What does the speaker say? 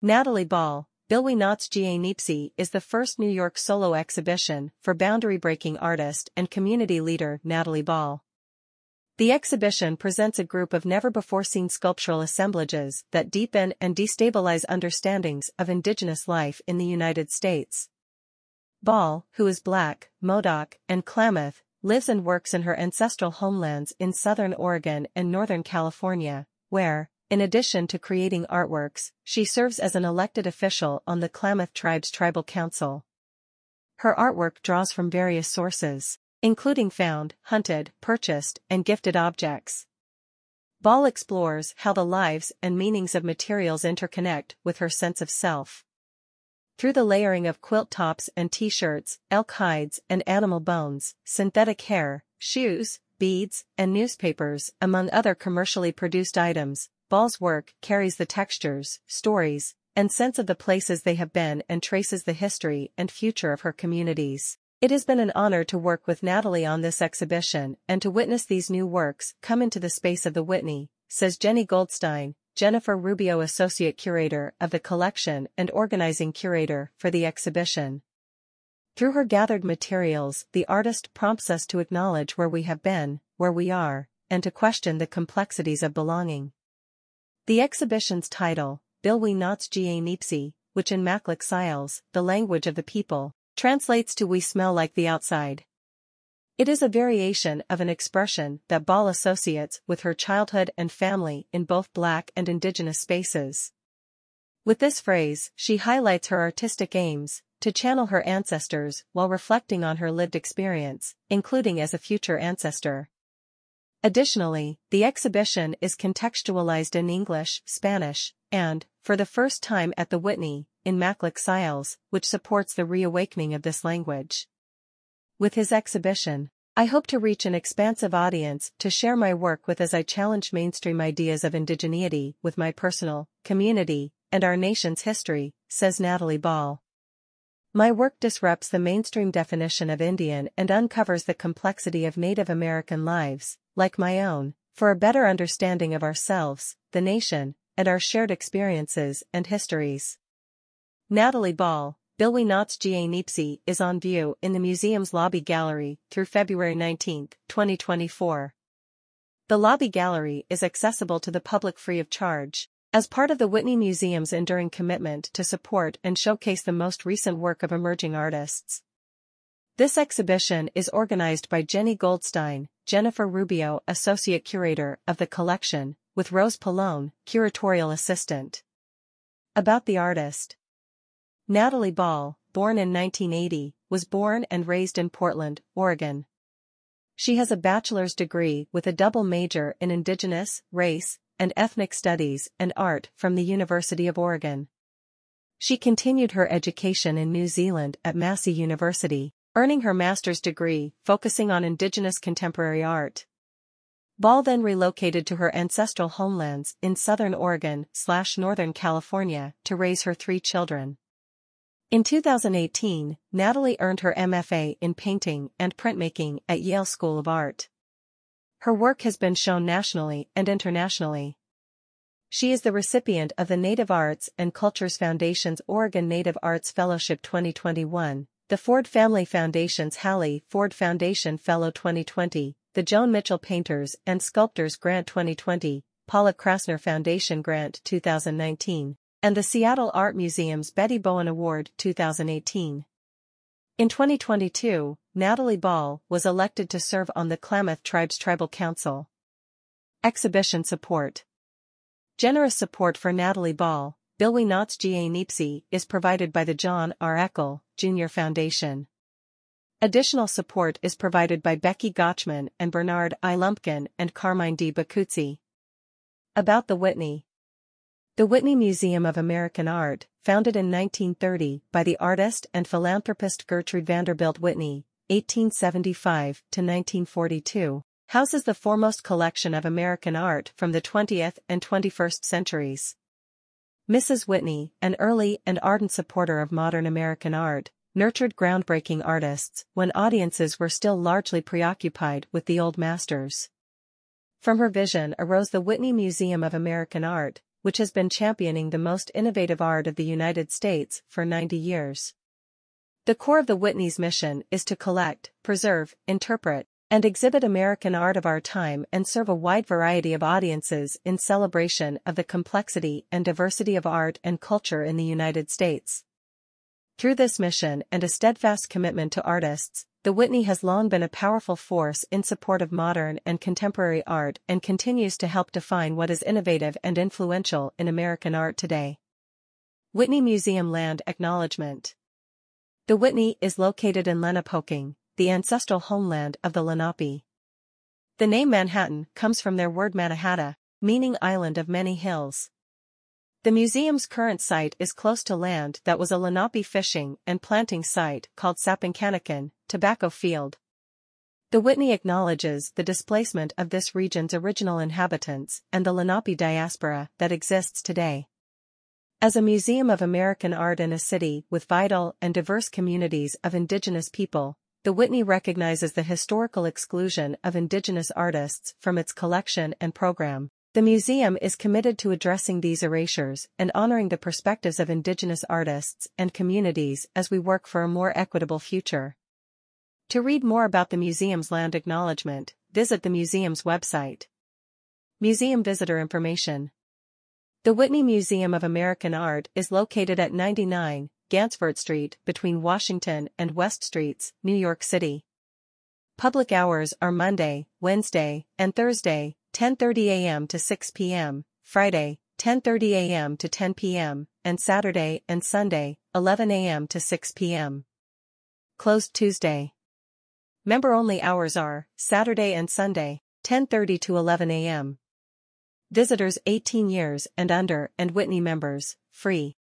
Natalie Ball, Bilwi Naats Ga Nipsi is the first New York solo exhibition for boundary-breaking artist and community leader Natalie Ball. The exhibition presents a group of never-before-seen sculptural assemblages that deepen and destabilize understandings of indigenous life in the United States. Ball, who is Black, Modoc, and Klamath, lives and works in her ancestral homelands in southern Oregon and northern California, where, in addition to creating artworks, she serves as an elected official on the Klamath Tribe's Tribal Council. Her artwork draws from various sources, including found, hunted, purchased, and gifted objects. Ball explores how the lives and meanings of materials interconnect with her sense of self. Through the layering of quilt tops and t-shirts, elk hides and animal bones, synthetic hair, shoes, beads, and newspapers, among other commercially produced items, Ball's work carries the textures, stories, and sense of the places they have been and traces the history and future of her communities. It has been an honor to work with Natalie on this exhibition and to witness these new works come into the space of the Whitney, says Jennie Goldstein, Jennifer Rubio Associate Curator of the collection and Organizing Curator for the exhibition. Through her gathered materials, the artist prompts us to acknowledge where we have been, where we are, and to question the complexities of belonging. The exhibition's title, Bilwi Naats Ga Nipsi, which in maqlaqsyals, the language of the people, translates to We smell like the outside. It is a variation of an expression that Ball associates with her childhood and family in both Black and Indigenous spaces. With this phrase, she highlights her artistic aims, to channel her ancestors while reflecting on her lived experience, including as a future ancestor. Additionally, the exhibition is contextualized in English, Spanish, and, for the first time at the Whitney, in maqlaqsyals, which supports the reawakening of this language. With his exhibition, I hope to reach an expansive audience to share my work with as I challenge mainstream ideas of indigeneity with my personal, community, and our nation's history, says Natalie Ball. My work disrupts the mainstream definition of Indian and uncovers the complexity of Native American lives, like my own, for a better understanding of ourselves, the nation, and our shared experiences and histories. Natalie Ball, Bilwi Naats Ga Nipsi is on view in the museum's lobby gallery through February 19, 2024. The lobby gallery is accessible to the public free of charge, as part of the Whitney Museum's enduring commitment to support and showcase the most recent work of emerging artists. This exhibition is organized by Jennie Goldstein, Jennifer Rubio Associate Curator of the collection, with Rose Pallone, Curatorial Assistant. About the artist. Natalie Ball, born in 1980, was born and raised in Portland, Oregon. She has a bachelor's degree with a double major in Indigenous, Race, and Ethnic Studies and Art from the University of Oregon. She continued her education in New Zealand at Massey University, earning her master's degree focusing on Indigenous contemporary art. Ball then relocated to her ancestral homelands in southern Oregon slash northern California to raise her three children. In 2018, Natalie earned her MFA in painting and printmaking at Yale School of Art. Her work has been shown nationally and internationally. She is the recipient of the Native Arts and Cultures Foundation's Oregon Native Arts Fellowship 2021, the Ford Family Foundation's Hallie Ford Foundation Fellow 2020, the Joan Mitchell Painters and Sculptors Grant 2020, Pollock-Krasner Foundation Grant 2019, and the Seattle Art Museum's Betty Bowen Award 2018. In 2022, Natalie Ball was elected to serve on the Klamath Tribe's Tribal Council. Exhibition Support Generous support for Natalie Ball, Bilwi Naats Ga Nipsi is provided by the John R. Eckel, Jr. Foundation. Additional support is provided by Becky Gochman and Bernard I. Lumpkin and Carmine D. Boccuzzi. About the Whitney The Whitney Museum of American Art, founded in 1930 by the artist and philanthropist Gertrude Vanderbilt Whitney, 1875 to 1942, houses the foremost collection of American art from the 20th and 21st centuries. Mrs. Whitney, an early and ardent supporter of modern American art, nurtured groundbreaking artists when audiences were still largely preoccupied with the old masters. From her vision arose the Whitney Museum of American Art, which has been championing the most innovative art of the United States for 90 years. The core of the Whitney's mission is to collect, preserve, interpret, and exhibit American art of our time and serve a wide variety of audiences in celebration of the complexity and diversity of art and culture in the United States. Through this mission and a steadfast commitment to artists, the Whitney has long been a powerful force in support of modern and contemporary art and continues to help define what is innovative and influential in American art today. Whitney Museum Land Acknowledgement The Whitney is located in Lenapehoking, the ancestral homeland of the Lenape. The name Manhattan comes from their word Mannahatta, meaning island of many hills. The museum's current site is close to land that was a Lenape fishing and planting site called Sapponckanikan, Tobacco Field. The Whitney acknowledges the displacement of this region's original inhabitants and the Lenape diaspora that exists today. As a museum of American art in a city with vital and diverse communities of indigenous people, the Whitney recognizes the historical exclusion of indigenous artists from its collection and program. The museum is committed to addressing these erasures and honoring the perspectives of indigenous artists and communities as we work for a more equitable future. To read more about the museum's land acknowledgement, visit the museum's website. Museum visitor information. The Whitney Museum of American Art is located at 99 Gansevoort Street between Washington and West Streets, New York City. Public hours are Monday, Wednesday, and Thursday, 10.30 a.m. to 6 p.m., Friday, 10.30 a.m. to 10 p.m., and Saturday and Sunday, 11 a.m. to 6 p.m. Closed Tuesday. Member-only hours are, Saturday and Sunday, 10.30 to 11 a.m. Visitors 18 years and under and Whitney members, free.